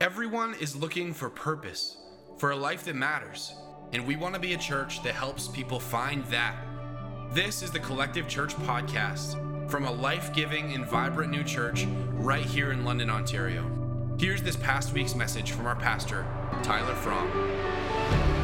Everyone is looking for purpose, for a life that matters, and we want to be a church that helps people find that. This is the Collective Church Podcast from a life giving and vibrant new church right here in London, Ontario. Here's this past week's message from our pastor, Tyler Fromm.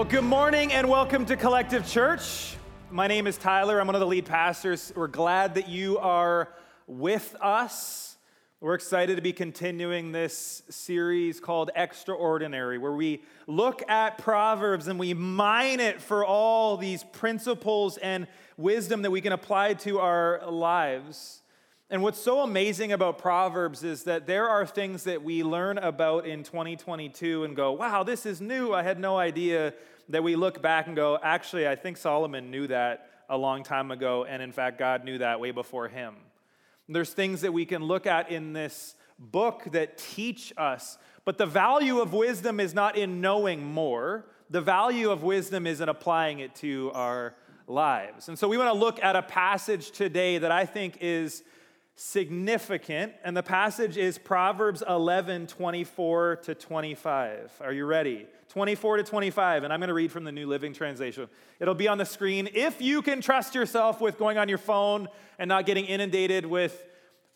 Well, good morning and welcome to Collective Church. My name is Tyler. I'm one of the lead pastors. We're glad that you are with us. We're excited to be continuing this series called Extraordinary, where we look at Proverbs and we mine it for all these principles and wisdom that we can apply to our lives. And what's so amazing about Proverbs is that there are things that we learn about in 2022 and go, wow, this is new. I had no idea. That we look back and go, actually, I think Solomon knew that a long time ago. And in fact, God knew that way before him. There's things that we can look at in this book that teach us. But the value of wisdom is not in knowing more, the value of wisdom is in applying it to our lives. And so we want to look at a passage today that I think is significant. And the passage is Proverbs 11 24 to 25. Are you ready? 24 to 25. And I'm going to read from the New Living Translation. It'll be on the screen. If you can trust yourself with going on your phone and not getting inundated with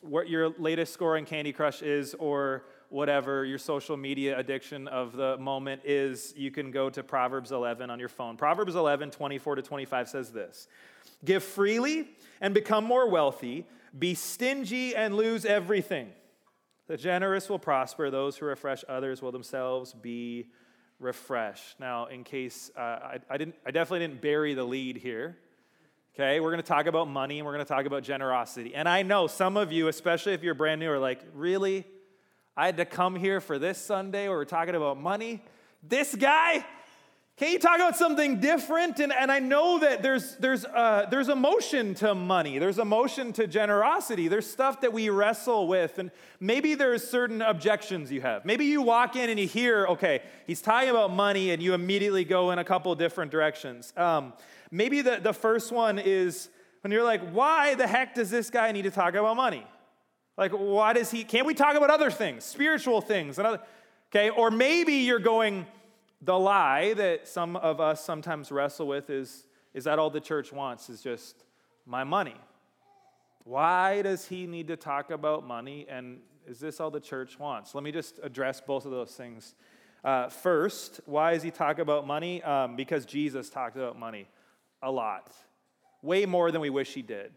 what your latest score in Candy Crush is or whatever your social media addiction of the moment is, you can go to Proverbs 11 on your phone. Proverbs 11, 24 to 25 says this Give freely and become more wealthy be stingy and lose everything. The generous will prosper, those who refresh others will themselves be refreshed. Now, in case uh, I, I, didn't, I definitely didn't bury the lead here. Okay, we're going to talk about money and we're going to talk about generosity. And I know some of you, especially if you're brand new, are like, really? I had to come here for this Sunday where we're talking about money? This guy? Can you talk about something different? And, and I know that there's, there's, uh, there's emotion to money, there's emotion to generosity, there's stuff that we wrestle with. And maybe there's certain objections you have. Maybe you walk in and you hear, okay, he's talking about money, and you immediately go in a couple different directions. Um, maybe the, the first one is when you're like, why the heck does this guy need to talk about money? Like, why does he, can't we talk about other things, spiritual things? And other, okay, or maybe you're going, the lie that some of us sometimes wrestle with is, is that all the church wants is just my money. Why does he need to talk about money? And is this all the church wants? Let me just address both of those things. Uh, first, why does he talk about money? Um, because Jesus talked about money a lot, way more than we wish he did.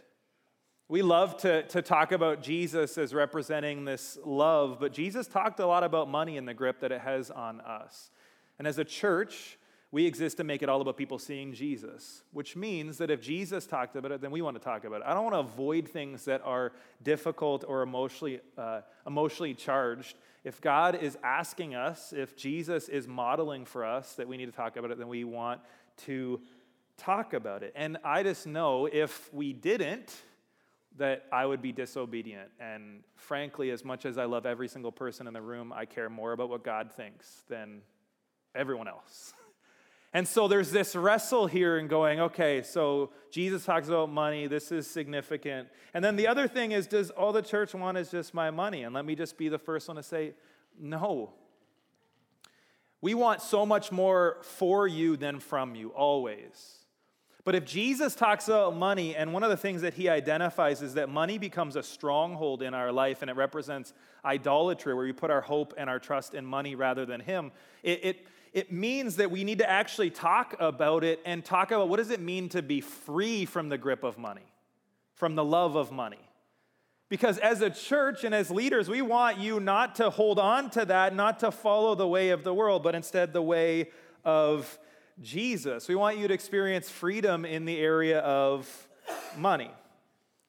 We love to, to talk about Jesus as representing this love, but Jesus talked a lot about money and the grip that it has on us. And as a church, we exist to make it all about people seeing Jesus, which means that if Jesus talked about it, then we want to talk about it. I don't want to avoid things that are difficult or emotionally, uh, emotionally charged. If God is asking us, if Jesus is modeling for us that we need to talk about it, then we want to talk about it. And I just know if we didn't, that I would be disobedient. And frankly, as much as I love every single person in the room, I care more about what God thinks than everyone else. And so there's this wrestle here and going, okay, so Jesus talks about money, this is significant. And then the other thing is, does all the church want is just my money? And let me just be the first one to say, no. We want so much more for you than from you, always. But if Jesus talks about money, and one of the things that he identifies is that money becomes a stronghold in our life and it represents idolatry, where we put our hope and our trust in money rather than him, it, it it means that we need to actually talk about it and talk about what does it mean to be free from the grip of money, from the love of money. Because as a church and as leaders, we want you not to hold on to that, not to follow the way of the world, but instead the way of Jesus. We want you to experience freedom in the area of money.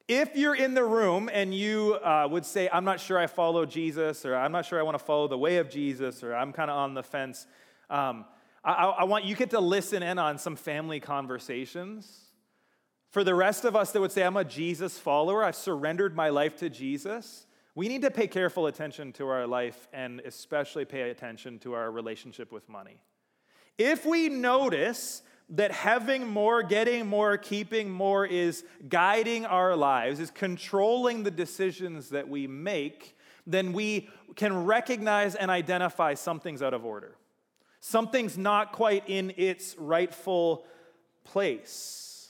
If you're in the room and you uh, would say, I'm not sure I follow Jesus, or I'm not sure I want to follow the way of Jesus, or I'm kind of on the fence, um, I, I want you get to listen in on some family conversations. For the rest of us that would say, I'm a Jesus follower, I've surrendered my life to Jesus, we need to pay careful attention to our life and especially pay attention to our relationship with money. If we notice that having more, getting more, keeping more is guiding our lives, is controlling the decisions that we make, then we can recognize and identify something's out of order. Something's not quite in its rightful place.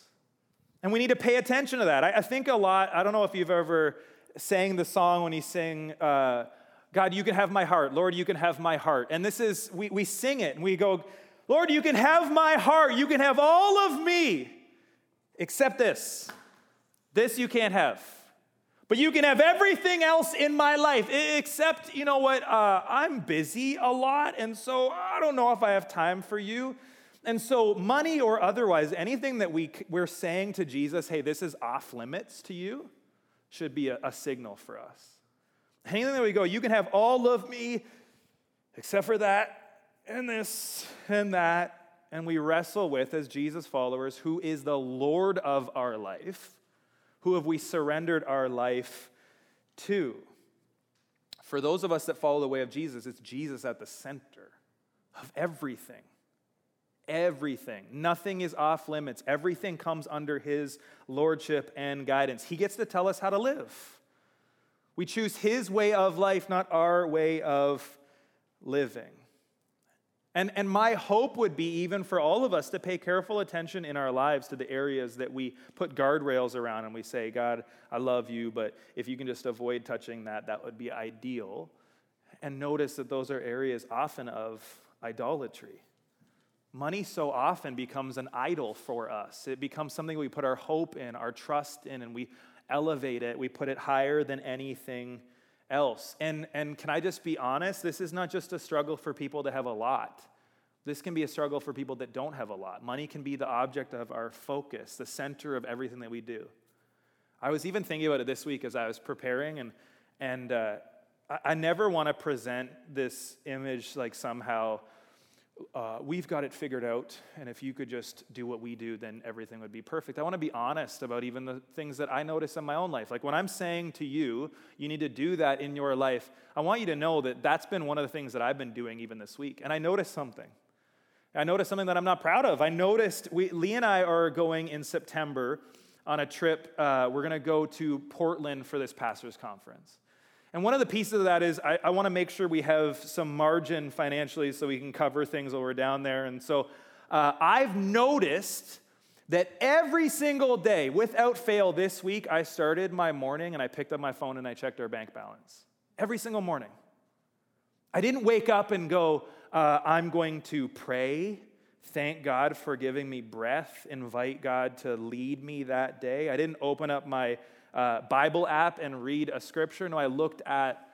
And we need to pay attention to that. I, I think a lot, I don't know if you've ever sang the song when he sang, uh, God, you can have my heart. Lord, you can have my heart. And this is, we, we sing it and we go, Lord, you can have my heart. You can have all of me, except this. This you can't have. But you can have everything else in my life, except, you know what, uh, I'm busy a lot, and so I don't know if I have time for you. And so, money or otherwise, anything that we, we're saying to Jesus, hey, this is off limits to you, should be a, a signal for us. Anything that we go, you can have all of me, except for that, and this, and that. And we wrestle with, as Jesus followers, who is the Lord of our life who have we surrendered our life to? For those of us that follow the way of Jesus, it's Jesus at the center of everything. Everything. Nothing is off limits. Everything comes under his lordship and guidance. He gets to tell us how to live. We choose his way of life, not our way of living. And, and my hope would be, even for all of us, to pay careful attention in our lives to the areas that we put guardrails around and we say, God, I love you, but if you can just avoid touching that, that would be ideal. And notice that those are areas often of idolatry. Money so often becomes an idol for us. It becomes something we put our hope in, our trust in, and we elevate it. We put it higher than anything else. And, and can I just be honest? This is not just a struggle for people to have a lot. This can be a struggle for people that don't have a lot. Money can be the object of our focus, the center of everything that we do. I was even thinking about it this week as I was preparing, and, and uh, I, I never want to present this image like somehow uh, we've got it figured out, and if you could just do what we do, then everything would be perfect. I want to be honest about even the things that I notice in my own life. Like when I'm saying to you, you need to do that in your life, I want you to know that that's been one of the things that I've been doing even this week. And I noticed something. I noticed something that I'm not proud of. I noticed we, Lee and I are going in September on a trip. Uh, we're going to go to Portland for this pastor's conference. And one of the pieces of that is I, I want to make sure we have some margin financially so we can cover things while we're down there. And so uh, I've noticed that every single day, without fail, this week, I started my morning and I picked up my phone and I checked our bank balance. Every single morning. I didn't wake up and go, uh, I'm going to pray, thank God for giving me breath, invite God to lead me that day. I didn't open up my uh, Bible app and read a scripture. No, I looked at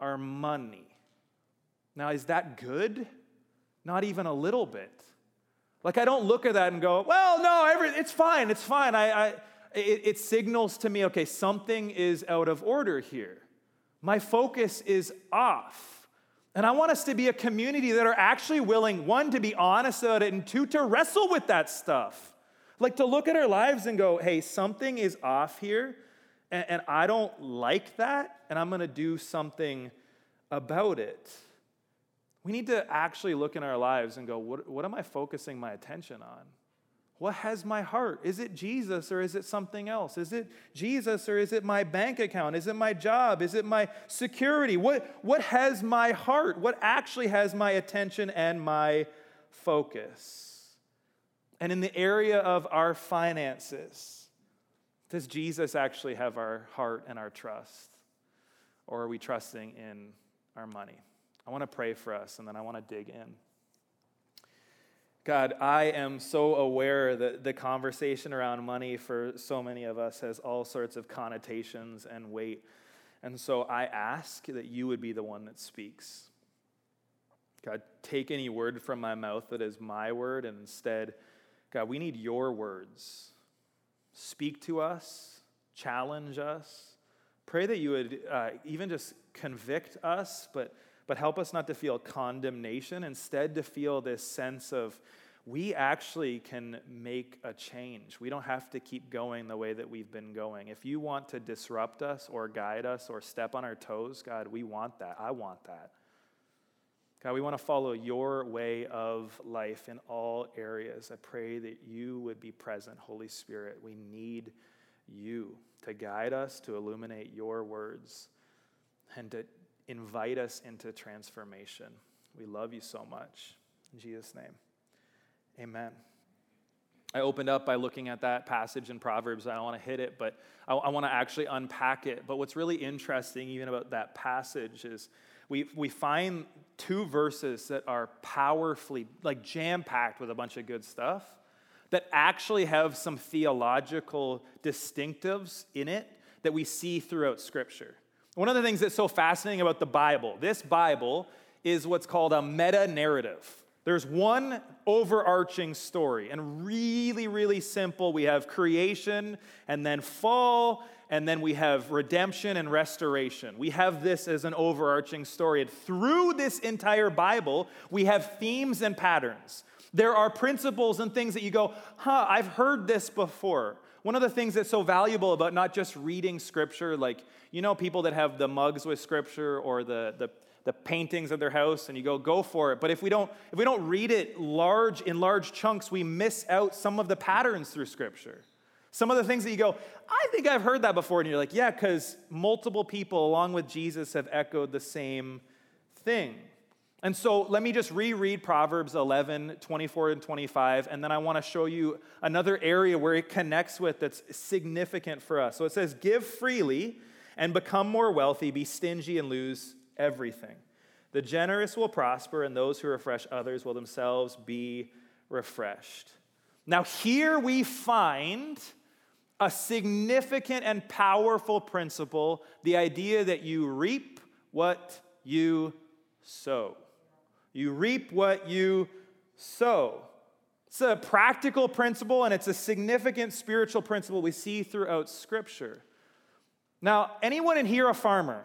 our money. Now, is that good? Not even a little bit. Like, I don't look at that and go, well, no, every, it's fine, it's fine. I, I it, it signals to me, okay, something is out of order here. My focus is off. And I want us to be a community that are actually willing, one, to be honest about it, and two, to wrestle with that stuff. Like to look at our lives and go, hey, something is off here. And, and I don't like that, and I'm going to do something about it. We need to actually look in our lives and go, what, what am I focusing my attention on? What has my heart? Is it Jesus or is it something else? Is it Jesus or is it my bank account? Is it my job? Is it my security? What, what has my heart? What actually has my attention and my focus? And in the area of our finances, does Jesus actually have our heart and our trust? Or are we trusting in our money? I want to pray for us and then I want to dig in. God, I am so aware that the conversation around money for so many of us has all sorts of connotations and weight. And so I ask that you would be the one that speaks. God, take any word from my mouth that is my word, and instead, God, we need your words speak to us, challenge us. Pray that you would uh, even just convict us, but, but help us not to feel condemnation, instead, to feel this sense of we actually can make a change. We don't have to keep going the way that we've been going. If you want to disrupt us or guide us or step on our toes, God, we want that. I want that. God, we want to follow your way of life in all areas. I pray that you would be present, Holy Spirit. We need you to guide us, to illuminate your words, and to invite us into transformation. We love you so much. In Jesus' name, amen. I opened up by looking at that passage in Proverbs. I don't want to hit it, but I, I want to actually unpack it. But what's really interesting, even about that passage, is we, we find two verses that are powerfully, like jam packed with a bunch of good stuff, that actually have some theological distinctives in it that we see throughout Scripture. One of the things that's so fascinating about the Bible, this Bible is what's called a meta narrative. There's one overarching story, and really, really simple. We have creation, and then fall, and then we have redemption and restoration. We have this as an overarching story. And through this entire Bible, we have themes and patterns. There are principles and things that you go, huh, I've heard this before. One of the things that's so valuable about not just reading scripture, like, you know, people that have the mugs with scripture or the, the, the paintings of their house and you go, go for it. But if we don't, if we don't read it large in large chunks, we miss out some of the patterns through scripture. Some of the things that you go, I think I've heard that before. And you're like, yeah, because multiple people along with Jesus have echoed the same thing. And so let me just reread Proverbs 11, 24 and 25, and then I want to show you another area where it connects with that's significant for us. So it says, Give freely and become more wealthy, be stingy and lose everything. The generous will prosper, and those who refresh others will themselves be refreshed. Now, here we find a significant and powerful principle the idea that you reap what you sow. You reap what you sow. It's a practical principle and it's a significant spiritual principle we see throughout Scripture. Now, anyone in here a farmer?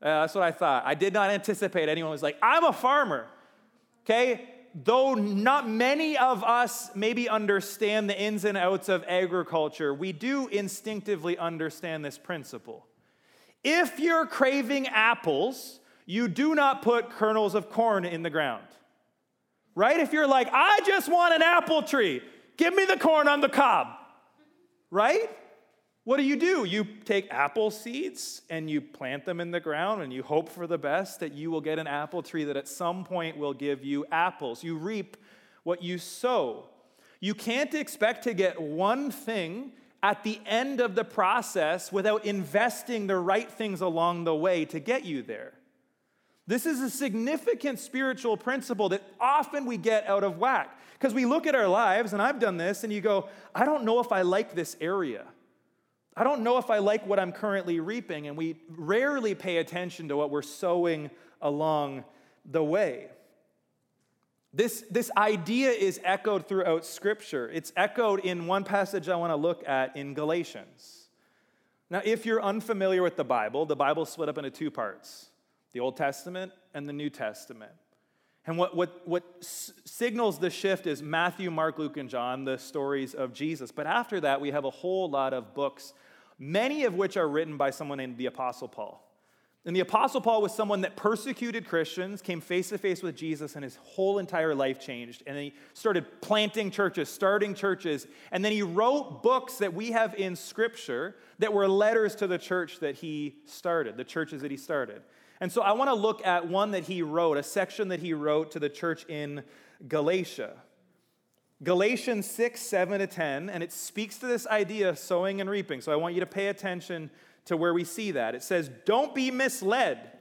Uh, that's what I thought. I did not anticipate anyone was like, I'm a farmer. Okay? Though not many of us maybe understand the ins and outs of agriculture, we do instinctively understand this principle. If you're craving apples, you do not put kernels of corn in the ground. Right? If you're like, I just want an apple tree, give me the corn on the cob. Right? What do you do? You take apple seeds and you plant them in the ground and you hope for the best that you will get an apple tree that at some point will give you apples. You reap what you sow. You can't expect to get one thing at the end of the process without investing the right things along the way to get you there. This is a significant spiritual principle that often we get out of whack because we look at our lives, and I've done this, and you go, I don't know if I like this area. I don't know if I like what I'm currently reaping, and we rarely pay attention to what we're sowing along the way. This, this idea is echoed throughout Scripture. It's echoed in one passage I want to look at in Galatians. Now, if you're unfamiliar with the Bible, the Bible's split up into two parts the Old Testament and the New Testament. And what, what, what s- signals the shift is Matthew, Mark, Luke, and John, the stories of Jesus. But after that, we have a whole lot of books, many of which are written by someone named the Apostle Paul. And the Apostle Paul was someone that persecuted Christians, came face to face with Jesus, and his whole entire life changed. And then he started planting churches, starting churches. And then he wrote books that we have in Scripture that were letters to the church that he started, the churches that he started. And so I want to look at one that he wrote, a section that he wrote to the church in Galatia. Galatians 6, 7 to 10, and it speaks to this idea of sowing and reaping. So I want you to pay attention to where we see that. It says, Don't be misled.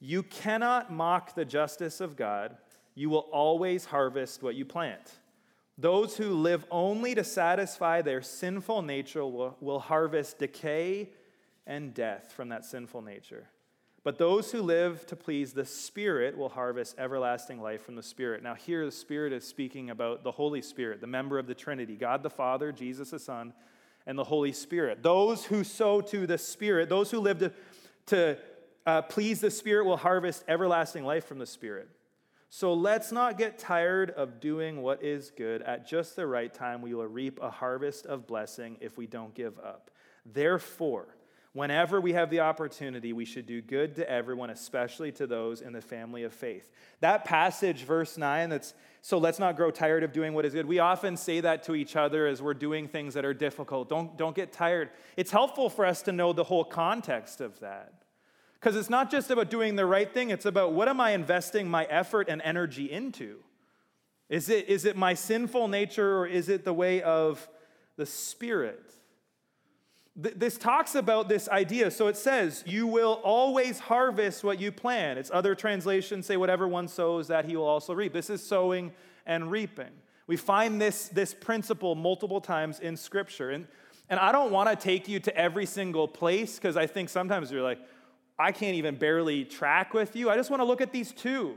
You cannot mock the justice of God. You will always harvest what you plant. Those who live only to satisfy their sinful nature will, will harvest decay and death from that sinful nature. But those who live to please the Spirit will harvest everlasting life from the Spirit. Now, here the Spirit is speaking about the Holy Spirit, the member of the Trinity God the Father, Jesus the Son, and the Holy Spirit. Those who sow to the Spirit, those who live to, to uh, please the Spirit, will harvest everlasting life from the Spirit. So let's not get tired of doing what is good. At just the right time, we will reap a harvest of blessing if we don't give up. Therefore, Whenever we have the opportunity, we should do good to everyone, especially to those in the family of faith. That passage, verse 9, that's so let's not grow tired of doing what is good. We often say that to each other as we're doing things that are difficult. Don't, don't get tired. It's helpful for us to know the whole context of that. Because it's not just about doing the right thing, it's about what am I investing my effort and energy into? Is it, is it my sinful nature or is it the way of the Spirit? This talks about this idea. So it says, You will always harvest what you plant. It's other translations say, Whatever one sows, that he will also reap. This is sowing and reaping. We find this, this principle multiple times in Scripture. And, and I don't want to take you to every single place because I think sometimes you're like, I can't even barely track with you. I just want to look at these two.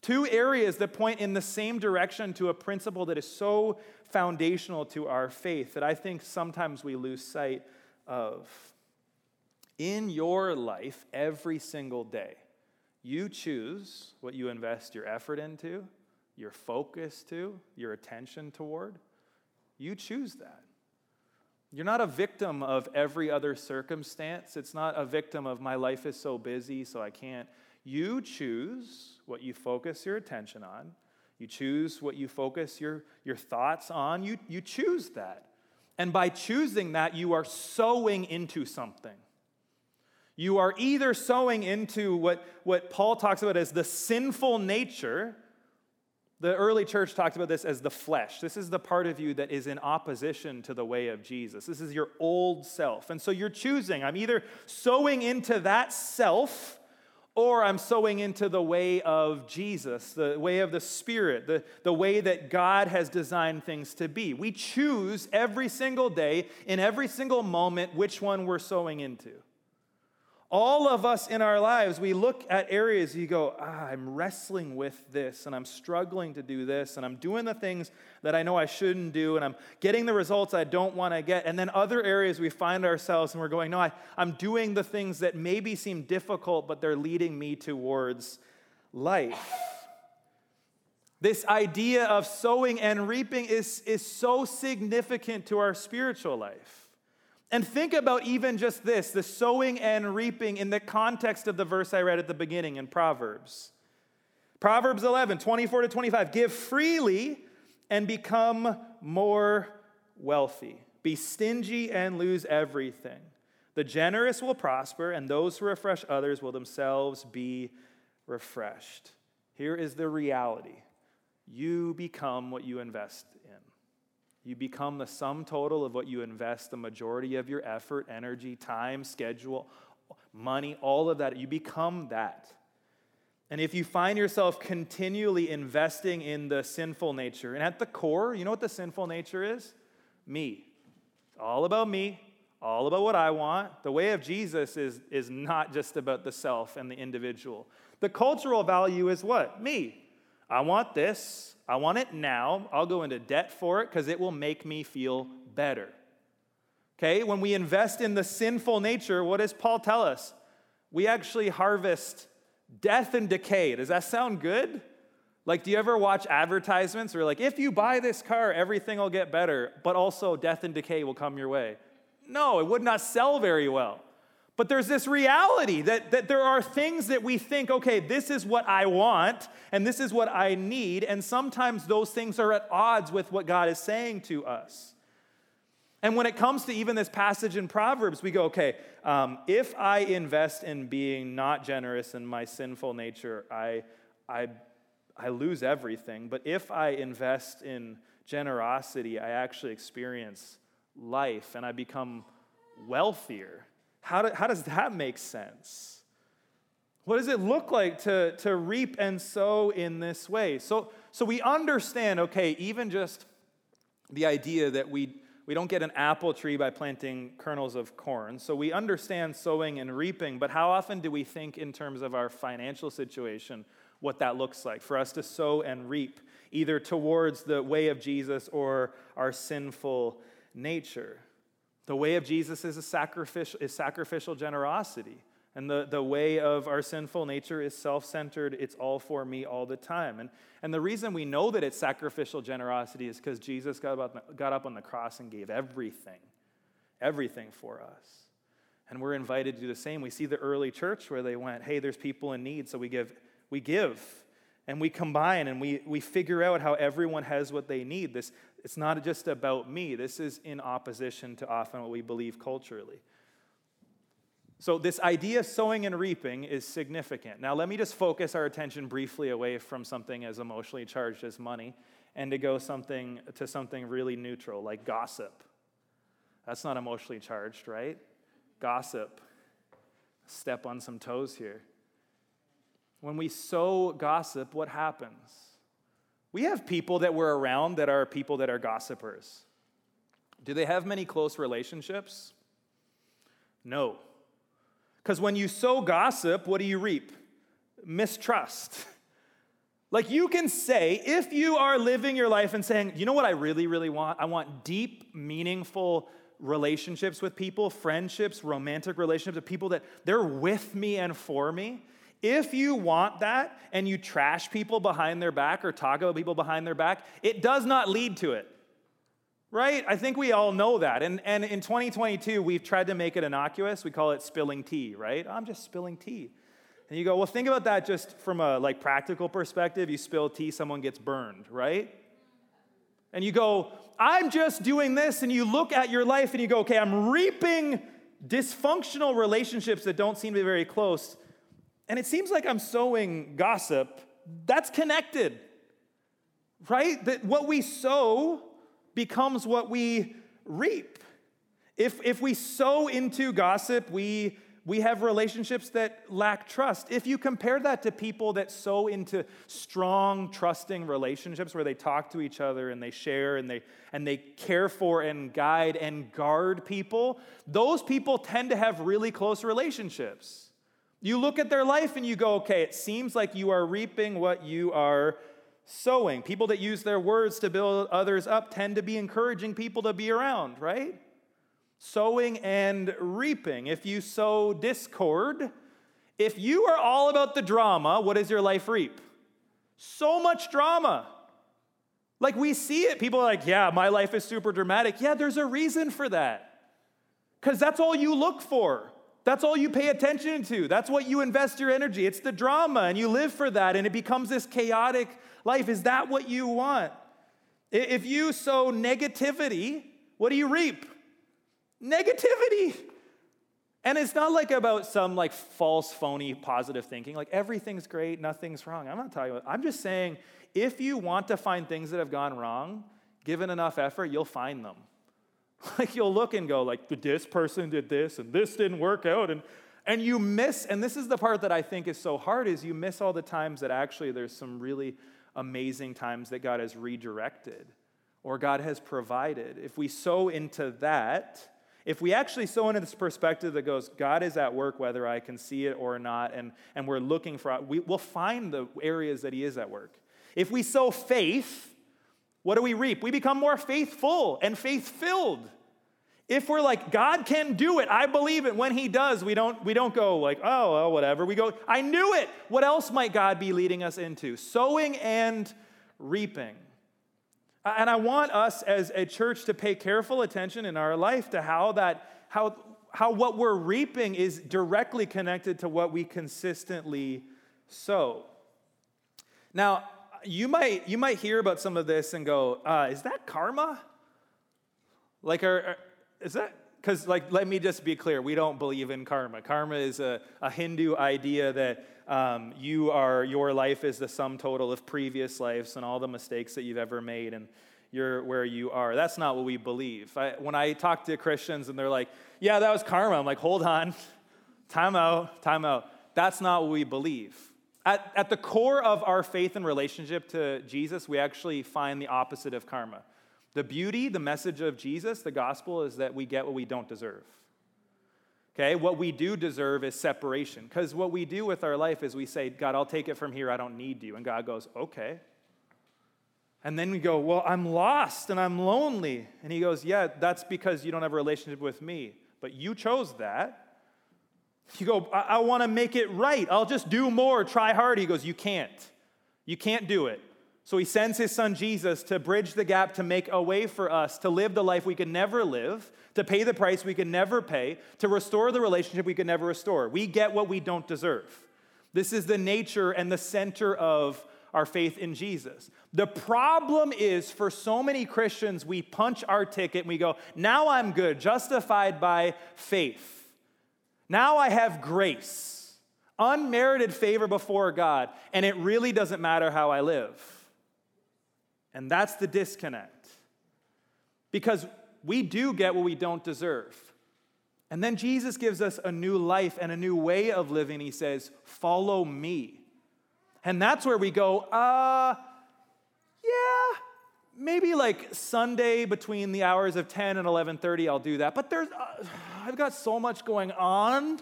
Two areas that point in the same direction to a principle that is so foundational to our faith that I think sometimes we lose sight of. In your life, every single day, you choose what you invest your effort into, your focus to, your attention toward. You choose that. You're not a victim of every other circumstance. It's not a victim of my life is so busy, so I can't. You choose what you focus your attention on. You choose what you focus your, your thoughts on. You, you choose that. And by choosing that, you are sowing into something. You are either sowing into what, what Paul talks about as the sinful nature. The early church talked about this as the flesh. This is the part of you that is in opposition to the way of Jesus. This is your old self. And so you're choosing. I'm either sowing into that self or I'm sowing into the way of Jesus, the way of the Spirit, the, the way that God has designed things to be. We choose every single day, in every single moment, which one we're sowing into. All of us in our lives, we look at areas you go, ah, I'm wrestling with this and I'm struggling to do this and I'm doing the things that I know I shouldn't do and I'm getting the results I don't want to get. And then other areas we find ourselves and we're going, no, I, I'm doing the things that maybe seem difficult, but they're leading me towards life. This idea of sowing and reaping is, is so significant to our spiritual life. And think about even just this the sowing and reaping in the context of the verse I read at the beginning in Proverbs. Proverbs 11, 24 to 25. Give freely and become more wealthy. Be stingy and lose everything. The generous will prosper, and those who refresh others will themselves be refreshed. Here is the reality you become what you invest you become the sum total of what you invest the majority of your effort, energy, time, schedule, money, all of that. You become that. And if you find yourself continually investing in the sinful nature, and at the core, you know what the sinful nature is? Me. It's all about me, all about what I want. The way of Jesus is, is not just about the self and the individual. The cultural value is what? Me. I want this. I want it now. I'll go into debt for it because it will make me feel better. Okay, when we invest in the sinful nature, what does Paul tell us? We actually harvest death and decay. Does that sound good? Like, do you ever watch advertisements where, like, if you buy this car, everything will get better, but also death and decay will come your way? No, it would not sell very well. But there's this reality that, that there are things that we think, okay, this is what I want and this is what I need. And sometimes those things are at odds with what God is saying to us. And when it comes to even this passage in Proverbs, we go, okay, um, if I invest in being not generous in my sinful nature, I, I, I lose everything. But if I invest in generosity, I actually experience life and I become wealthier. How, do, how does that make sense? What does it look like to, to reap and sow in this way? So, so we understand, okay, even just the idea that we, we don't get an apple tree by planting kernels of corn. So we understand sowing and reaping, but how often do we think in terms of our financial situation what that looks like for us to sow and reap, either towards the way of Jesus or our sinful nature? The way of Jesus is, a sacrificial, is sacrificial generosity. And the, the way of our sinful nature is self centered. It's all for me all the time. And, and the reason we know that it's sacrificial generosity is because Jesus got up, got up on the cross and gave everything, everything for us. And we're invited to do the same. We see the early church where they went, hey, there's people in need, so we give, we give. And we combine and we, we figure out how everyone has what they need. This, it's not just about me. This is in opposition to often what we believe culturally. So, this idea of sowing and reaping is significant. Now, let me just focus our attention briefly away from something as emotionally charged as money and to go something to something really neutral, like gossip. That's not emotionally charged, right? Gossip. Step on some toes here. When we sow gossip, what happens? We have people that we're around that are people that are gossipers. Do they have many close relationships? No. Because when you sow gossip, what do you reap? Mistrust. Like you can say, if you are living your life and saying, you know what I really, really want? I want deep, meaningful relationships with people, friendships, romantic relationships with people that they're with me and for me. If you want that and you trash people behind their back or talk about people behind their back, it does not lead to it. Right? I think we all know that. And, and in 2022, we've tried to make it innocuous. We call it spilling tea, right? I'm just spilling tea. And you go, well, think about that just from a like practical perspective. You spill tea, someone gets burned, right? And you go, I'm just doing this, and you look at your life and you go, okay, I'm reaping dysfunctional relationships that don't seem to be very close. And it seems like I'm sowing gossip. That's connected, right? That what we sow becomes what we reap. If, if we sow into gossip, we, we have relationships that lack trust. If you compare that to people that sow into strong, trusting relationships where they talk to each other and they share and they, and they care for and guide and guard people, those people tend to have really close relationships. You look at their life and you go, okay, it seems like you are reaping what you are sowing. People that use their words to build others up tend to be encouraging people to be around, right? Sowing and reaping. If you sow discord, if you are all about the drama, what does your life reap? So much drama. Like we see it. People are like, yeah, my life is super dramatic. Yeah, there's a reason for that. Because that's all you look for. That's all you pay attention to. That's what you invest your energy. It's the drama, and you live for that, and it becomes this chaotic life. Is that what you want? If you sow negativity, what do you reap? Negativity. And it's not like about some like false, phony, positive thinking. Like everything's great, nothing's wrong. I'm not talking about, I'm just saying if you want to find things that have gone wrong, given enough effort, you'll find them. Like you'll look and go, like, this person did this and this didn't work out. And and you miss, and this is the part that I think is so hard, is you miss all the times that actually there's some really amazing times that God has redirected or God has provided. If we sow into that, if we actually sow into this perspective that goes, God is at work whether I can see it or not, and, and we're looking for, we, we'll find the areas that He is at work. If we sow faith, what do we reap? We become more faithful and faith filled. If we're like, God can do it, I believe it. When He does, we don't, we don't go like, oh, well, whatever. We go, I knew it. What else might God be leading us into? Sowing and reaping. And I want us as a church to pay careful attention in our life to how that, how, how what we're reaping is directly connected to what we consistently sow. Now, you might, you might hear about some of this and go, uh, is that karma? Like, are, is that because like let me just be clear we don't believe in karma. Karma is a, a hindu idea that um, you are your life is the sum total of previous lives and all the mistakes that you've ever made and you're where you are. That's not what we believe. I, when i talk to christians and they're like yeah that was karma. I'm like hold on. Time out. Time out. That's not what we believe at, at the core of our faith and relationship to jesus we actually find the opposite of karma the beauty, the message of Jesus, the gospel, is that we get what we don't deserve. Okay, what we do deserve is separation. Because what we do with our life is we say, God, I'll take it from here. I don't need you. And God goes, okay. And then we go, well, I'm lost and I'm lonely. And he goes, yeah, that's because you don't have a relationship with me. But you chose that. You go, I, I want to make it right. I'll just do more, try hard. He goes, you can't. You can't do it. So he sends his son Jesus to bridge the gap, to make a way for us to live the life we could never live, to pay the price we could never pay, to restore the relationship we could never restore. We get what we don't deserve. This is the nature and the center of our faith in Jesus. The problem is for so many Christians, we punch our ticket and we go, now I'm good, justified by faith. Now I have grace, unmerited favor before God, and it really doesn't matter how I live. And that's the disconnect. Because we do get what we don't deserve. And then Jesus gives us a new life and a new way of living. He says, Follow me. And that's where we go, uh, yeah, maybe like Sunday between the hours of 10 and 11:30 I'll do that. But there's uh, I've got so much going on.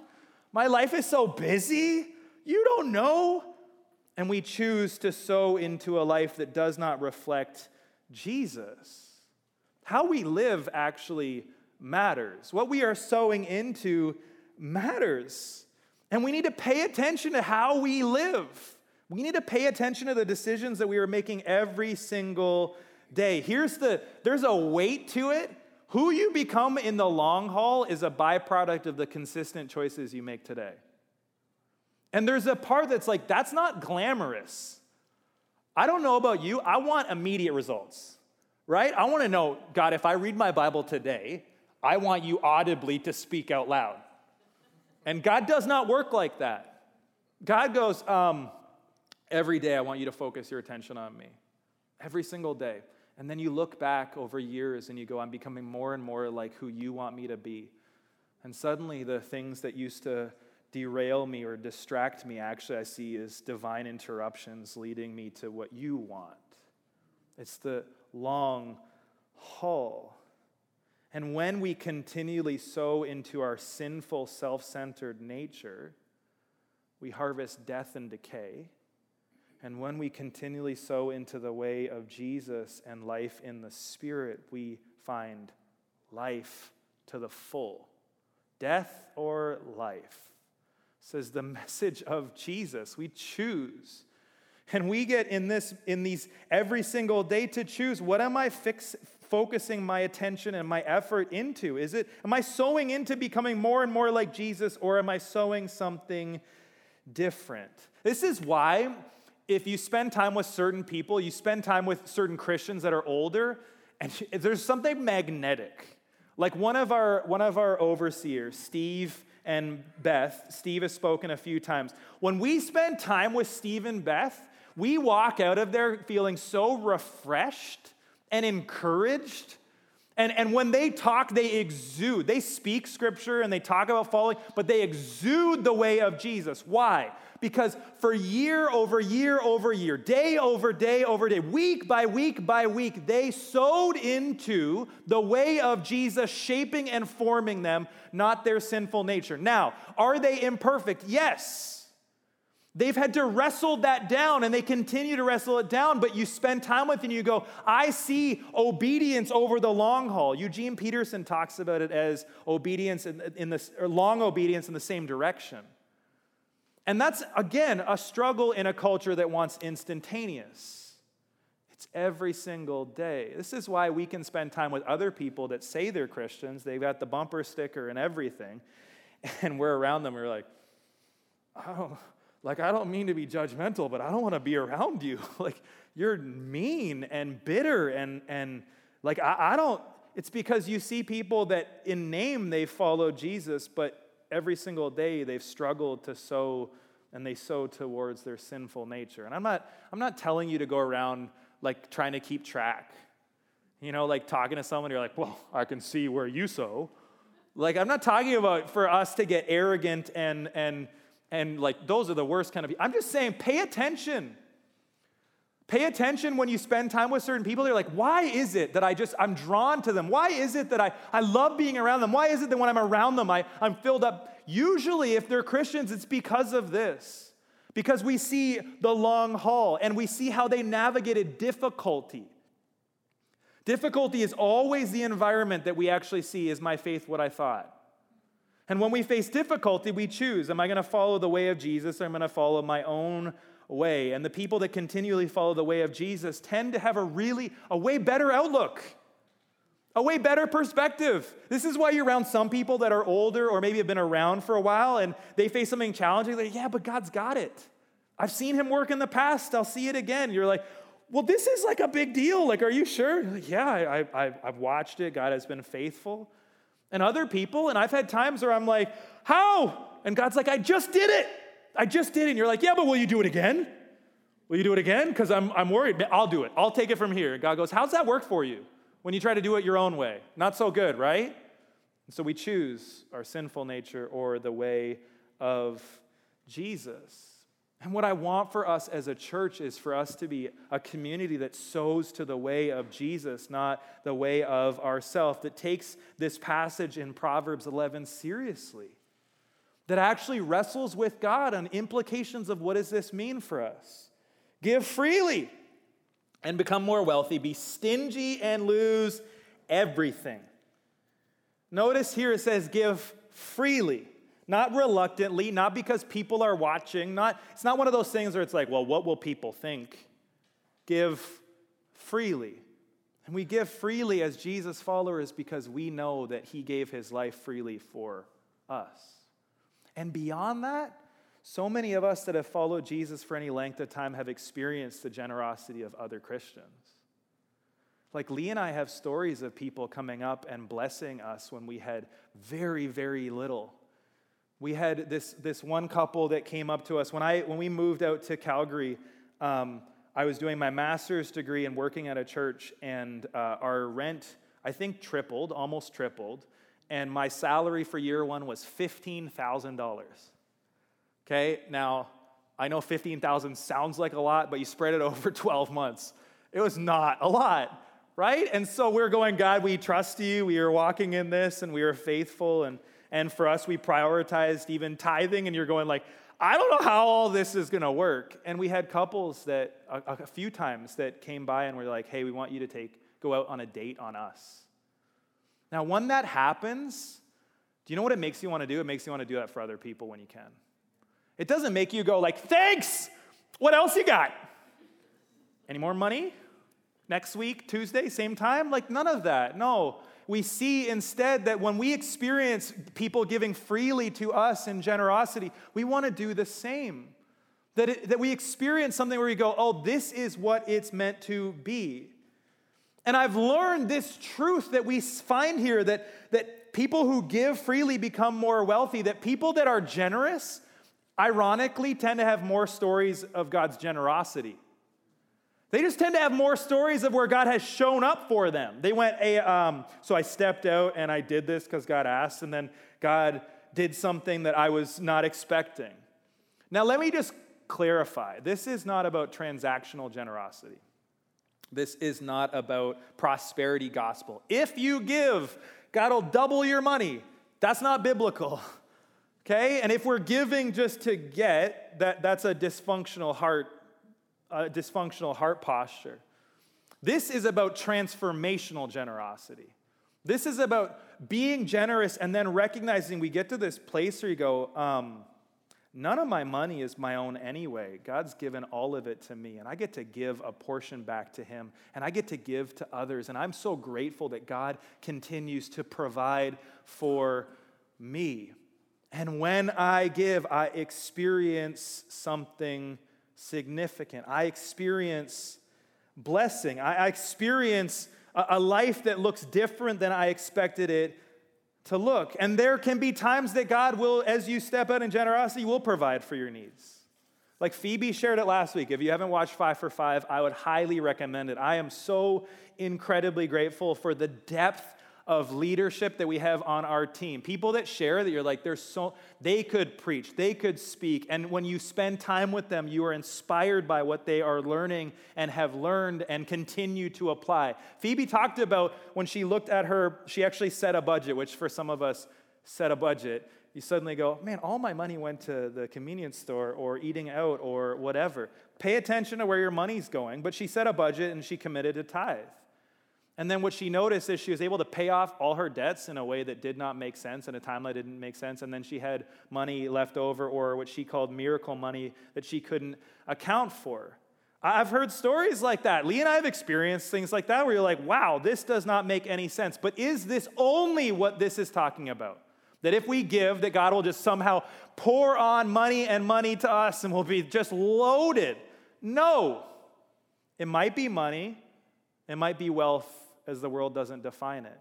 My life is so busy. You don't know and we choose to sow into a life that does not reflect Jesus. How we live actually matters. What we are sowing into matters. And we need to pay attention to how we live. We need to pay attention to the decisions that we are making every single day. Here's the there's a weight to it. Who you become in the long haul is a byproduct of the consistent choices you make today. And there's a part that's like, that's not glamorous. I don't know about you, I want immediate results, right? I want to know, God, if I read my Bible today, I want you audibly to speak out loud. And God does not work like that. God goes, um, every day I want you to focus your attention on me. Every single day. And then you look back over years and you go, I'm becoming more and more like who you want me to be. And suddenly the things that used to derail me or distract me, actually, I see as divine interruptions leading me to what you want. It's the long haul. And when we continually sow into our sinful, self centered nature, we harvest death and decay. And when we continually sow into the way of Jesus and life in the Spirit, we find life to the full death or life says the message of Jesus. We choose. And we get in this in these every single day to choose what am I fix, focusing my attention and my effort into? Is it am I sowing into becoming more and more like Jesus or am I sowing something different? This is why if you spend time with certain people, you spend time with certain Christians that are older and there's something magnetic. Like one of our one of our overseers, Steve and Beth, Steve has spoken a few times. When we spend time with Steve and Beth, we walk out of there feeling so refreshed and encouraged. And, and when they talk, they exude. They speak scripture and they talk about following, but they exude the way of Jesus. Why? Because for year over year over year, day over day over day, week by week by week, they sowed into the way of Jesus, shaping and forming them, not their sinful nature. Now, are they imperfect? Yes. They've had to wrestle that down and they continue to wrestle it down, but you spend time with it and you go, I see obedience over the long haul. Eugene Peterson talks about it as obedience in, in the, long obedience in the same direction. And that's, again, a struggle in a culture that wants instantaneous. It's every single day. This is why we can spend time with other people that say they're Christians. They've got the bumper sticker and everything. And we're around them, we're like, oh, like, I don't mean to be judgmental, but I don't want to be around you. like, you're mean and bitter and, and like, I, I don't, it's because you see people that in name they follow Jesus, but every single day they've struggled to sow and they sow towards their sinful nature. And I'm not, I'm not telling you to go around like trying to keep track. You know, like talking to someone, you're like, well, I can see where you sow. Like, I'm not talking about for us to get arrogant and, and, and like, those are the worst kind of people. I'm just saying, pay attention. Pay attention when you spend time with certain people. They're like, why is it that I just, I'm drawn to them? Why is it that I, I love being around them? Why is it that when I'm around them, I, I'm filled up? Usually, if they're Christians, it's because of this. Because we see the long haul and we see how they navigated difficulty. Difficulty is always the environment that we actually see is my faith what I thought? And when we face difficulty, we choose am I going to follow the way of Jesus or am I going to follow my own way. And the people that continually follow the way of Jesus tend to have a really, a way better outlook, a way better perspective. This is why you're around some people that are older or maybe have been around for a while and they face something challenging. They're like, yeah, but God's got it. I've seen him work in the past. I'll see it again. You're like, well, this is like a big deal. Like, are you sure? Like, yeah, I, I've watched it. God has been faithful. And other people, and I've had times where I'm like, how? And God's like, I just did it. I just did it. And you're like, yeah, but will you do it again? Will you do it again? Because I'm, I'm worried. I'll do it. I'll take it from here. God goes, how's that work for you when you try to do it your own way? Not so good, right? And so we choose our sinful nature or the way of Jesus. And what I want for us as a church is for us to be a community that sows to the way of Jesus, not the way of ourself, that takes this passage in Proverbs 11 seriously, that actually wrestles with God on implications of what does this mean for us. Give freely and become more wealthy, be stingy and lose everything. Notice here it says, give freely not reluctantly, not because people are watching, not it's not one of those things where it's like, well, what will people think? Give freely. And we give freely as Jesus followers because we know that he gave his life freely for us. And beyond that, so many of us that have followed Jesus for any length of time have experienced the generosity of other Christians. Like Lee and I have stories of people coming up and blessing us when we had very, very little we had this, this one couple that came up to us. When, I, when we moved out to Calgary, um, I was doing my master's degree and working at a church, and uh, our rent, I think, tripled, almost tripled. And my salary for year one was $15,000. Okay, now I know 15,000 sounds like a lot, but you spread it over 12 months. It was not a lot, right? And so we're going, God, we trust you. We are walking in this and we are faithful. And and for us, we prioritized even tithing, and you're going like, I don't know how all this is going to work. And we had couples that a, a, few times that came by and were like, "Hey, we want you to take go out on a date on us." Now, when that happens, do you know what it makes you want to do? It makes you want to do that for other people when you can. It doesn't make you go like, "Thanks. What else you got? Any more money? Next week, Tuesday, same time?" Like none of that. No we see instead that when we experience people giving freely to us in generosity, we want to do the same. That, it, that we experience something where we go, oh, this is what it's meant to be. And I've learned this truth that we find here that, that people who give freely become more wealthy, that people that are generous, ironically, tend to have more stories of God's generosity. They just tend to have more stories of where God has shown up for them. They went, a, um, so I stepped out and I did this because God asked, and then God did something that I was not expecting. Now, let me just clarify this is not about transactional generosity. This is not about prosperity gospel. If you give, God will double your money. That's not biblical. Okay? And if we're giving just to get, that, that's a dysfunctional heart a dysfunctional heart posture. This is about transformational generosity. This is about being generous and then recognizing we get to this place where you go, um, none of my money is my own anyway. God's given all of it to me, and I get to give a portion back to Him, and I get to give to others. And I'm so grateful that God continues to provide for me. And when I give, I experience something significant. I experience blessing. I, experience a, life that looks different than I expected it to look. And there can be times that God will, as you step out in generosity, will provide for your needs. Like Phoebe shared it last week. If you haven't watched Five for Five, I would highly recommend it. I am so incredibly grateful for the depth of leadership that we have on our team. People that share that you're like, they're so, they could preach, they could speak. And when you spend time with them, you are inspired by what they are learning and have learned and continue to apply. Phoebe talked about when she looked at her, she actually set a budget, which for some of us, set a budget. You suddenly go, man, all my money went to the convenience store or eating out or whatever. Pay attention to where your money's going. But she set a budget and she committed to tithe. And then what she noticed is she was able to pay off all her debts in a way that did not make sense, in a time that didn't make sense. And then she had money left over, or what she called miracle money, that she couldn't account for. I've heard stories like that. Lee and I have experienced things like that where you're like, wow, this does not make any sense. But is this only what this is talking about? That if we give, that God will just somehow pour on money and money to us and we'll be just loaded. No. It might be money, it might be wealth as the world doesn't define it.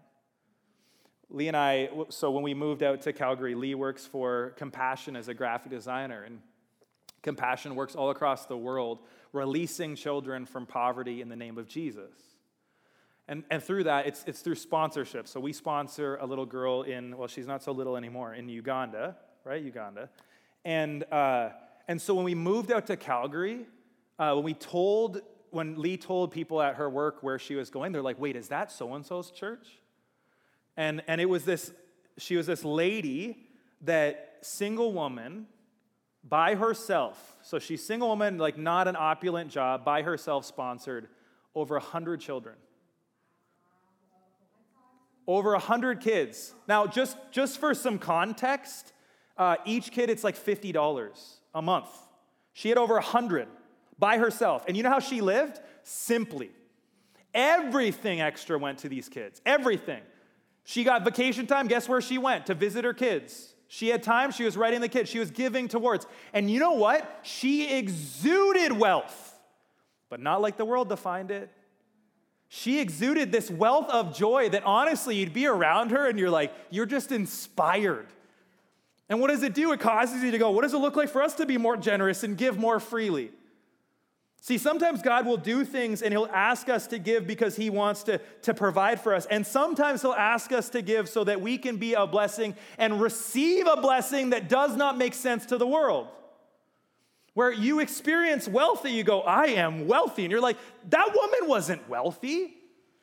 Lee and I, so when we moved out to Calgary, Lee works for Compassion as a graphic designer. And Compassion works all across the world, releasing children from poverty in the name of Jesus. And, and through that, it's, it's through sponsorship. So we sponsor a little girl in, well, she's not so little anymore, in Uganda, right? Uganda. And, uh, and so when we moved out to Calgary, uh, when we told, when Lee told people at her work where she was going, they're like, wait, is that so and so's church? And, and it was this, she was this lady that, single woman, by herself, so she's single woman, like not an opulent job, by herself sponsored over 100 children over 100 kids. Now, just, just for some context, uh, each kid, it's like $50 a month. She had over 100 by herself. And you know how she lived? Simply. Everything extra went to these kids. Everything. She got vacation time. Guess where she went? To visit her kids. She had time. She was writing the kids. She was giving towards. And you know what? She exuded wealth, but not like the world defined it. She exuded this wealth of joy that honestly, you'd be around her and you're like, you're just inspired. And what does it do? It causes you to go, what does it look like for us to be more generous and give more freely? See, sometimes God will do things and He'll ask us to give because He wants to, to provide for us. And sometimes He'll ask us to give so that we can be a blessing and receive a blessing that does not make sense to the world where you experience wealth that you go, I am wealthy. And you're like, that woman wasn't wealthy.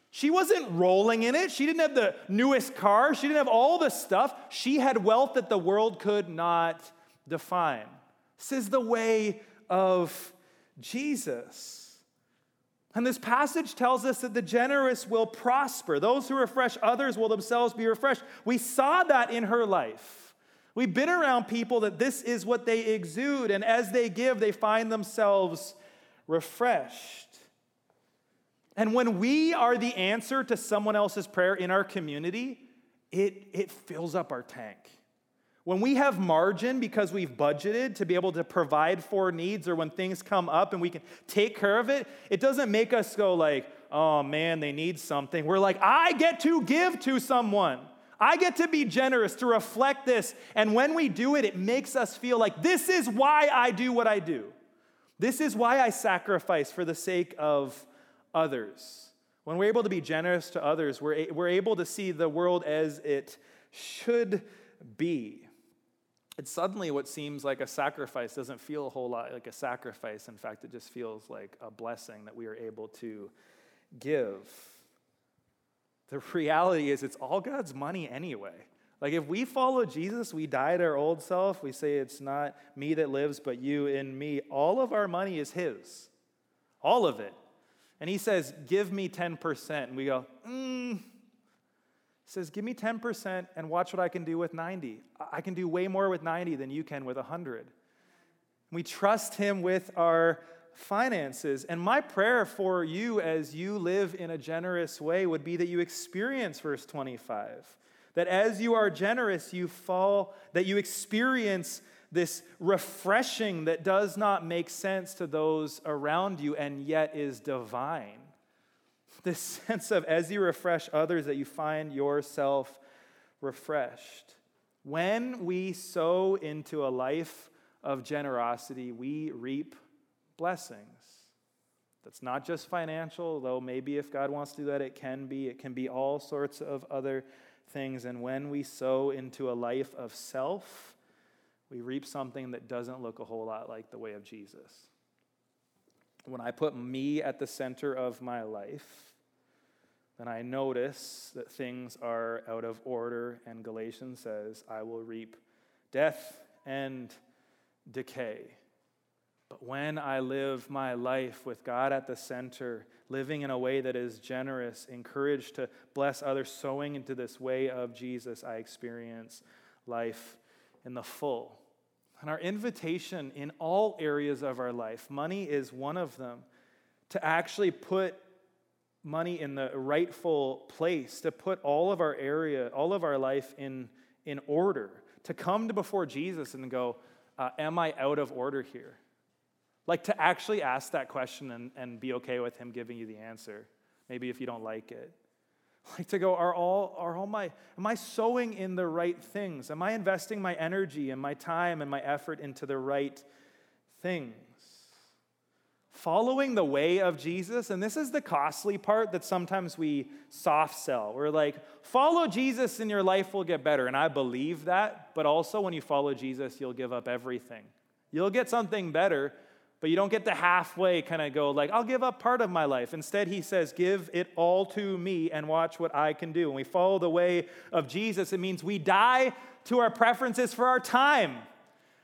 She wasn't rolling in it. She didn't have the newest car. She didn't have all the stuff. She had wealth that the world could not define. This is the way of Jesus. And this passage tells us that the generous will prosper. Those who refresh others will themselves be refreshed. We saw that in her life. We've been around people that this is what they exude, and as they give, they find themselves refreshed. And when we are the answer to someone else's prayer in our community, it, it fills up our tank. When we have margin because we've budgeted to be able to provide for needs, or when things come up and we can take care of it, it doesn't make us go like, oh man, they need something. We're like, I get to give to someone. I get to be generous to reflect this. And when we do it, it makes us feel like this is why I do what I do. This is why I sacrifice for the sake of others. When we're able to be generous to others, we're, we're able to see the world as it should be. It's suddenly what seems like a sacrifice doesn't feel a whole lot like a sacrifice. In fact, it just feels like a blessing that we are able to give. The reality is, it's all God's money anyway. Like, if we follow Jesus, we die to our old self. We say, It's not me that lives, but you in me. All of our money is His, all of it. And He says, Give me 10%. And we go, mm. Says, Give me 10% and watch what I can do with 90. I can do way more with 90 than you can with 100. We trust Him with our finances. And my prayer for you as you live in a generous way would be that you experience verse 25. That as you are generous, you fall, that you experience this refreshing that does not make sense to those around you and yet is divine. This sense of as you refresh others, that you find yourself refreshed. When we sow into a life of generosity, we reap blessings. That's not just financial, though maybe if God wants to do that, it can be. It can be all sorts of other things. And when we sow into a life of self, we reap something that doesn't look a whole lot like the way of Jesus. When I put me at the center of my life, then I notice that things are out of order, and Galatians says, I will reap death and decay. But when I live my life with God at the center, living in a way that is generous, encouraged to bless others, sowing into this way of Jesus, I experience life in the full. And our invitation in all areas of our life, money is one of them, to actually put money in the rightful place, to put all of our area, all of our life in, in order, to come to before Jesus and go, uh, Am I out of order here? Like to actually ask that question and, and be okay with him giving you the answer, maybe if you don't like it. Like to go, are all, are all my, am I sowing in the right things? Am I investing my energy and my time and my effort into the right things? Following the way of Jesus, and this is the costly part that sometimes we soft sell. We're like, follow Jesus and your life will get better. And I believe that, but also when you follow Jesus, you'll give up everything. You'll get something better, but you don't get to halfway kind of go, like, I'll give up part of my life. Instead, he says, Give it all to me and watch what I can do. When we follow the way of Jesus, it means we die to our preferences for our time.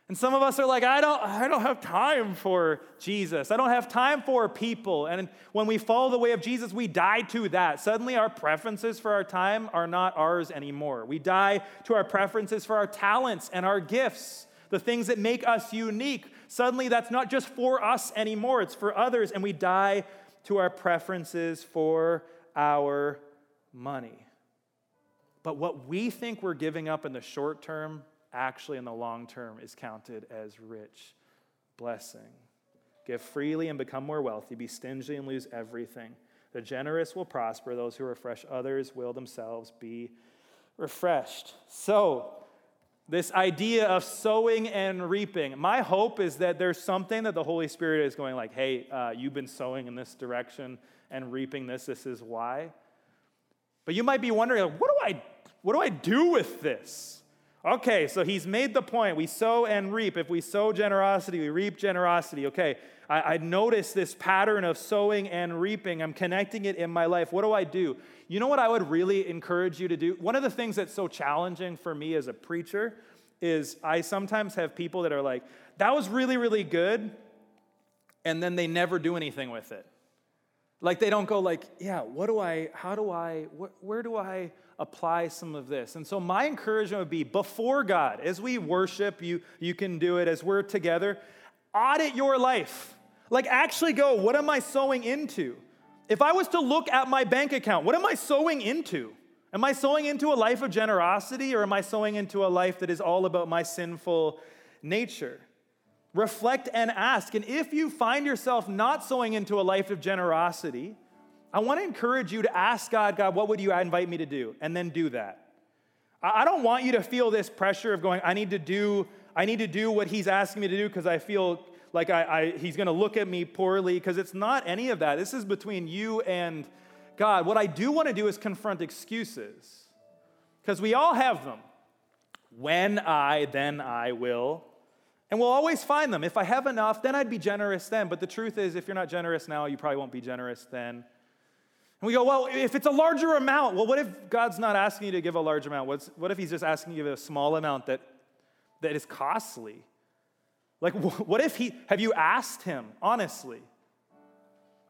And some of us are like, I don't, I don't have time for Jesus. I don't have time for people. And when we follow the way of Jesus, we die to that. Suddenly, our preferences for our time are not ours anymore. We die to our preferences for our talents and our gifts, the things that make us unique suddenly that's not just for us anymore, it's for others, and we die to our preferences for our money. But what we think we're giving up in the short term, actually in the long term, is counted as rich blessing. Give freely and become more wealthy, be stingy and lose everything. The generous will prosper, those who refresh others will themselves be refreshed. So, this idea of sowing and reaping. My hope is that there's something that the Holy Spirit is going like, hey, uh, you've been sowing in this direction and reaping this. This is why. But you might be wondering, like, what do I, what do I do with this? Okay, so he's made the point. We sow and reap. If we sow generosity, we reap generosity. Okay, I, I notice this pattern of sowing and reaping. I'm connecting it in my life. What do I do? You know what I would really encourage you to do? One of the things that's so challenging for me as a preacher is I sometimes have people that are like, that was really, really good, and then they never do anything with it. Like they don't go like, yeah, what do I, how do I, wh- where do I apply some of this? And so my encouragement would be before God, as we worship, you, you can do it, as we're together, audit your life. Like actually go, what am I sowing into? If I was to look at my bank account, what am I sowing into? Am I sowing into a life of generosity or am I sowing into a life that is all about my sinful nature? Reflect and ask. And if you find yourself not sowing into a life of generosity, I want to encourage you to ask God, God, what would you invite me to do? And then do that. I don't want you to feel this pressure of going, I need to do, I need to do what he's asking me to do because I feel like I, I he's going to look at me poorly, because it's not any of that. This is between you and God. What I do want to do is confront excuses, because we all have them. When I, then I will. And we'll always find them. If I have enough, then I'd be generous then. But the truth is, if you're not generous now, you probably won't be generous then. And we go, well, if it's a larger amount, well, what if God's not asking you to give a large amount? What's, what if He's just asking you to give a small amount that, that is costly? Like, what if he, have you asked him, honestly?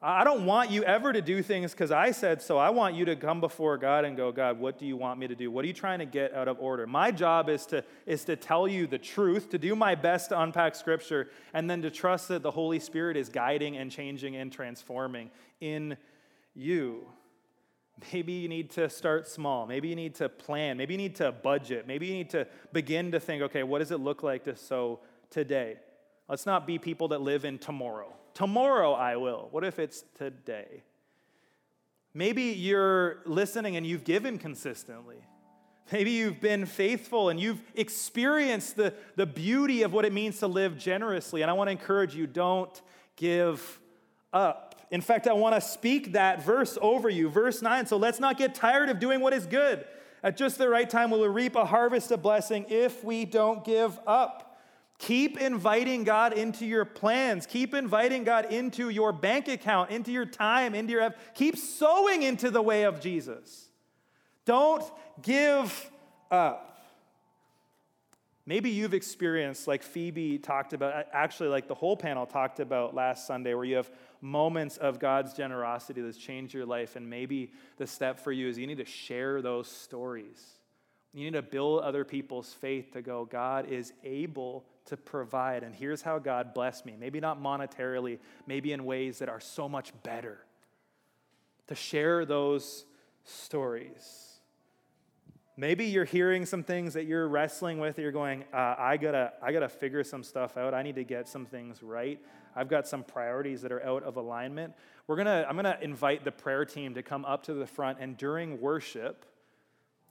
I don't want you ever to do things because I said so. I want you to come before God and go, God, what do you want me to do? What are you trying to get out of order? My job is to, is to tell you the truth, to do my best to unpack scripture, and then to trust that the Holy Spirit is guiding and changing and transforming in you. Maybe you need to start small. Maybe you need to plan. Maybe you need to budget. Maybe you need to begin to think, okay, what does it look like to sow today. Let's not be people that live in tomorrow. Tomorrow I will. What if it's today? Maybe you're listening and you've given consistently. Maybe you've been faithful and you've experienced the, the beauty of what it means to live generously. And I want to encourage you don't give up. In fact, I want to speak that verse over you, verse 9. So let's not get tired of doing what is good. At just the right time, we'll reap a harvest of blessing if we don't give up. Keep inviting God into your plans. Keep inviting God into your bank account, into your time, into your. Keep sowing into the way of Jesus. Don't give up. Maybe you've experienced, like Phoebe talked about, actually, like the whole panel talked about last Sunday, where you have moments of God's generosity that's changed your life. And maybe the step for you is you need to share those stories. You need to build other people's faith to go, God is able to provide. And here's how God blessed me. Maybe not monetarily, maybe in ways that are so much better. To share those stories. Maybe you're hearing some things that you're wrestling with. You're going, uh, I gotta, I gotta figure some stuff out. I need to get some things right. I've got some priorities that are out of alignment. We're gonna, I'm gonna invite the prayer team to come up to the front, and during worship,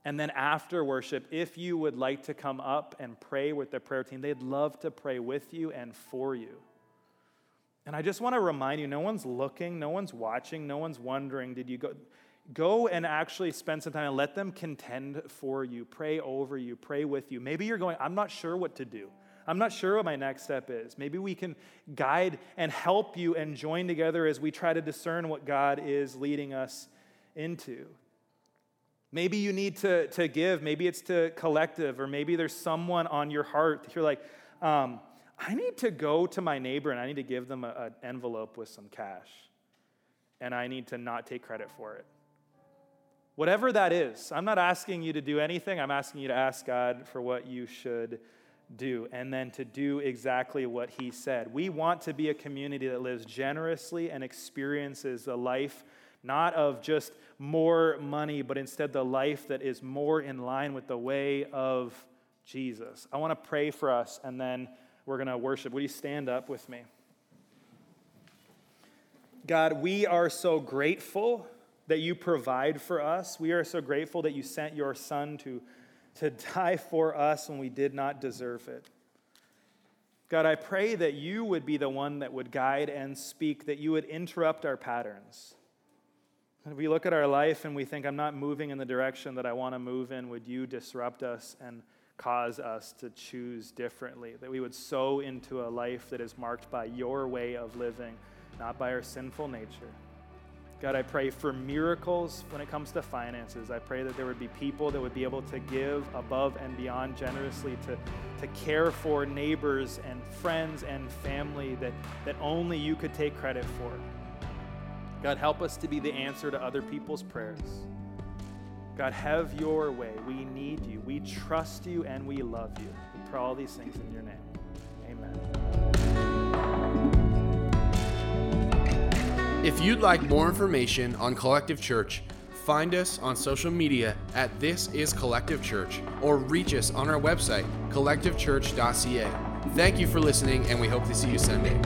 and then after worship, if you would like to come up and pray with the prayer team, they'd love to pray with you and for you. And I just want to remind you no one's looking, no one's watching, no one's wondering, did you go? Go and actually spend some time and let them contend for you, pray over you, pray with you. Maybe you're going, I'm not sure what to do. I'm not sure what my next step is. Maybe we can guide and help you and join together as we try to discern what God is leading us into. Maybe you need to, to give. Maybe it's to collective, or maybe there's someone on your heart that you're like, um, I need to go to my neighbor and I need to give them an envelope with some cash. And I need to not take credit for it. Whatever that is, I'm not asking you to do anything. I'm asking you to ask God for what you should do and then to do exactly what He said. We want to be a community that lives generously and experiences a life not of just more money, but instead the life that is more in line with the way of Jesus. I want to pray for us and then we're going to worship. Will you stand up with me? God, we are so grateful that you provide for us. We are so grateful that you sent your Son to, to die for us when we did not deserve it. God, I pray that you would be the one that would guide and speak, that you would interrupt our patterns. We look at our life and we think, I'm not moving in the direction that I want to move in, would you disrupt us and cause us to choose differently? That we would sow into a life that is marked by your way of living, not by our sinful nature. God, I pray for miracles when it comes to finances. I pray that there would be people that would be able to give above and beyond generously to, to care for neighbors and friends and family that, that only you could take credit for. God, help us to be the answer to other people's prayers. God, have your way. We need you. We trust you and we love you. We pray all these things in your name. If you'd like more information on Collective Church, find us on social media at This Is Collective Church or reach us on our website, collectivechurch.ca. Thank you for listening, and we hope to see you Sunday.